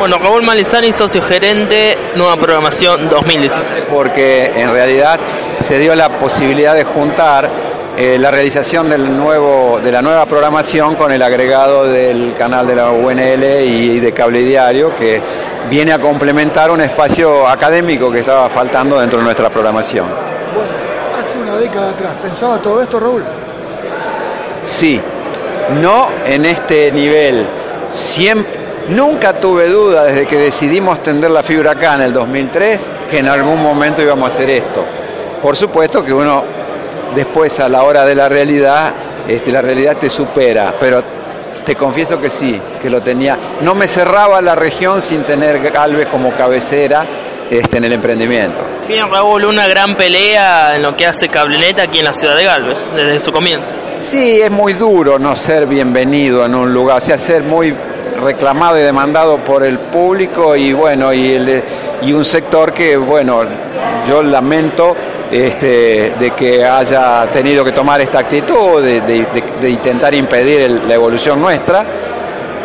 Bueno, Raúl Malizani, socio gerente, nueva programación 2016. Porque en realidad se dio la posibilidad de juntar eh, la realización del nuevo, de la nueva programación con el agregado del canal de la UNL y de Cable Diario, que viene a complementar un espacio académico que estaba faltando dentro de nuestra programación. Bueno, hace una década atrás, ¿pensaba todo esto, Raúl? Sí, no en este nivel. Siempre, nunca tuve duda desde que decidimos tender la fibra acá en el 2003 que en algún momento íbamos a hacer esto. Por supuesto que uno después a la hora de la realidad, este, la realidad te supera, pero te confieso que sí, que lo tenía. No me cerraba la región sin tener Galvez como cabecera este, en el emprendimiento. Bien, Raúl, una gran pelea en lo que hace Cableneta aquí en la ciudad de Galvez, desde su comienzo. Sí, es muy duro no ser bienvenido en un lugar, o sea, ser muy reclamado y demandado por el público y bueno, y, el, y un sector que, bueno, yo lamento este, de que haya tenido que tomar esta actitud, de, intentar impedir la evolución nuestra.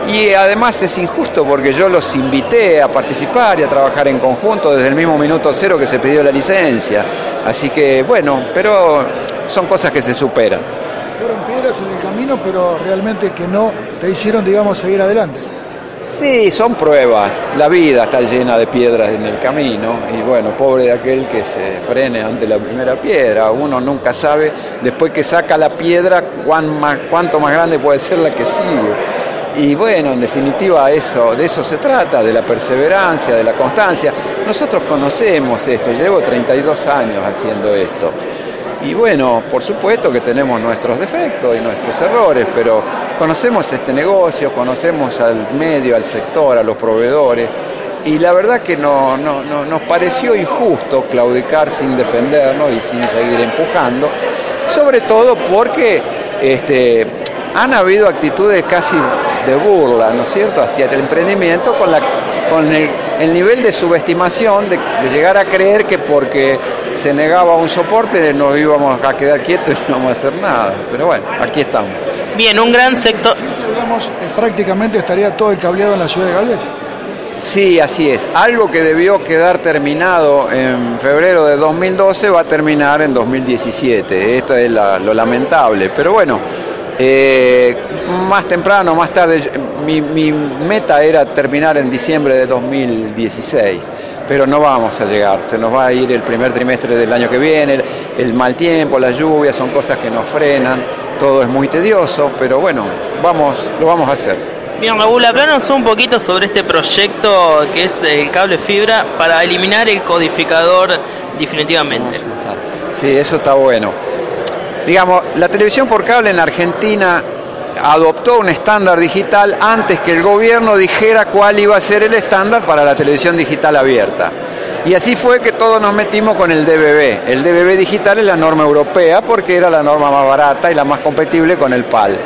Y además es injusto porque yo los invité a participar y a trabajar en conjunto desde el mismo minuto cero que se pidió la licencia. Así que bueno, pero son cosas que se superan. Fueron piedras en el camino, pero realmente que no te hicieron, digamos, seguir adelante. Sí, son pruebas. La vida está llena de piedras en el camino y bueno, pobre de aquel que se frene ante la primera piedra. Uno nunca sabe después que saca la piedra cuánto más grande puede ser la que sigue. Y bueno, en definitiva eso, de eso se trata, de la perseverancia, de la constancia. Nosotros conocemos esto, llevo 32 años haciendo esto. Y bueno, por supuesto que tenemos nuestros defectos y nuestros errores, pero conocemos este negocio, conocemos al medio, al sector, a los proveedores, y la verdad que no, nos pareció injusto claudicar sin defendernos y sin seguir empujando, sobre todo porque este, han habido actitudes casi de burla, ¿no es cierto?, hacia el emprendimiento con, la, con el, nivel de subestimación de, llegar a creer que porque se negaba un soporte nos íbamos a quedar quietos y no vamos a hacer nada. Pero bueno, aquí estamos. Bien, un gran sector. Digamos, eh, prácticamente estaría todo el cableado en la ciudad de Galvez. Sí, así es. Algo que debió quedar terminado en febrero de 2012 va a terminar en 2017. Esto es lo lamentable. Pero bueno, eh, más temprano, más tarde, mi, meta era terminar en diciembre de 2016, pero no vamos a llegar, se nos va a ir el primer trimestre del año que viene, el, mal tiempo, la lluvia, son cosas que nos frenan, todo es muy tedioso, pero bueno, vamos, lo vamos a hacer. Bien, Raúl, hablanos un poquito sobre este proyecto que es el cable fibra para eliminar el codificador definitivamente. Sí, eso está bueno. Digamos, la televisión por cable en Argentina adoptó un estándar digital antes que el gobierno dijera cuál iba a ser el estándar para la televisión digital abierta. Y así fue que todos nos metimos con el DBB. El DBB digital es la norma europea porque era la norma más barata y la más compatible con el PAL.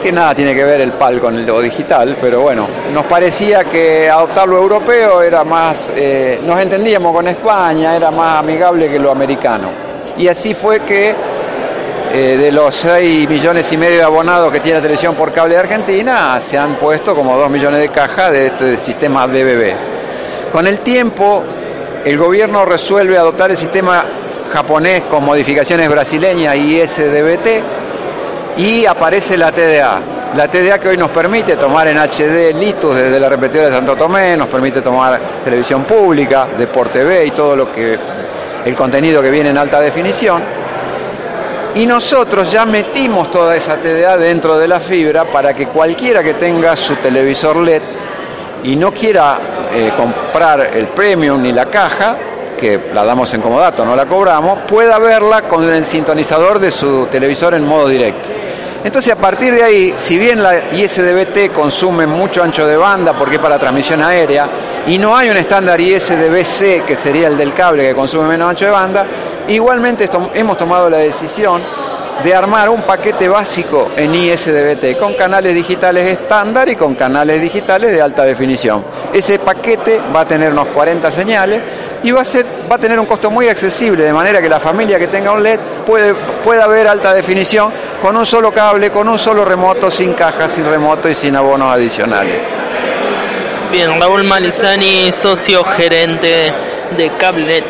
Que nada tiene que ver el PAL con el digital, pero bueno, nos parecía que adoptar lo europeo era más, eh, nos entendíamos con España, era más amigable que lo americano. Y así fue que eh, de los 6 millones y medio de abonados que tiene la televisión por cable de Argentina, se han puesto como 2 millones de cajas de este sistema DBB. Con el tiempo, el gobierno resuelve adoptar el sistema japonés con modificaciones brasileñas y SDBT y aparece la TDA. La TDA que hoy nos permite tomar en HD Litus desde la repetidora de Santo Tomé, nos permite tomar televisión pública, Deporte TV y todo lo que el contenido que viene en alta definición. Y nosotros ya metimos toda esa TDA dentro de la fibra para que cualquiera que tenga su televisor LED y no quiera eh, comprar el premium ni la caja, que la damos en comodato, no la cobramos, pueda verla con el sintonizador de su televisor en modo directo. Entonces a partir de ahí, si bien la ISDBT consume mucho ancho de banda porque es para transmisión aérea, y no hay un estándar ISDBC que sería el del cable que consume menos ancho de banda, igualmente hemos tomado la decisión de armar un paquete básico en ISDBT con canales digitales estándar y con canales digitales de alta definición. Ese paquete va a tener unos 40 señales y va a, ser, va a tener un costo muy accesible, de manera que la familia que tenga un LED puede, pueda ver alta definición con un solo cable, con un solo remoto, sin cajas, sin remoto y sin abonos adicionales. Bien, Raúl Malizani, socio gerente de Cablenet.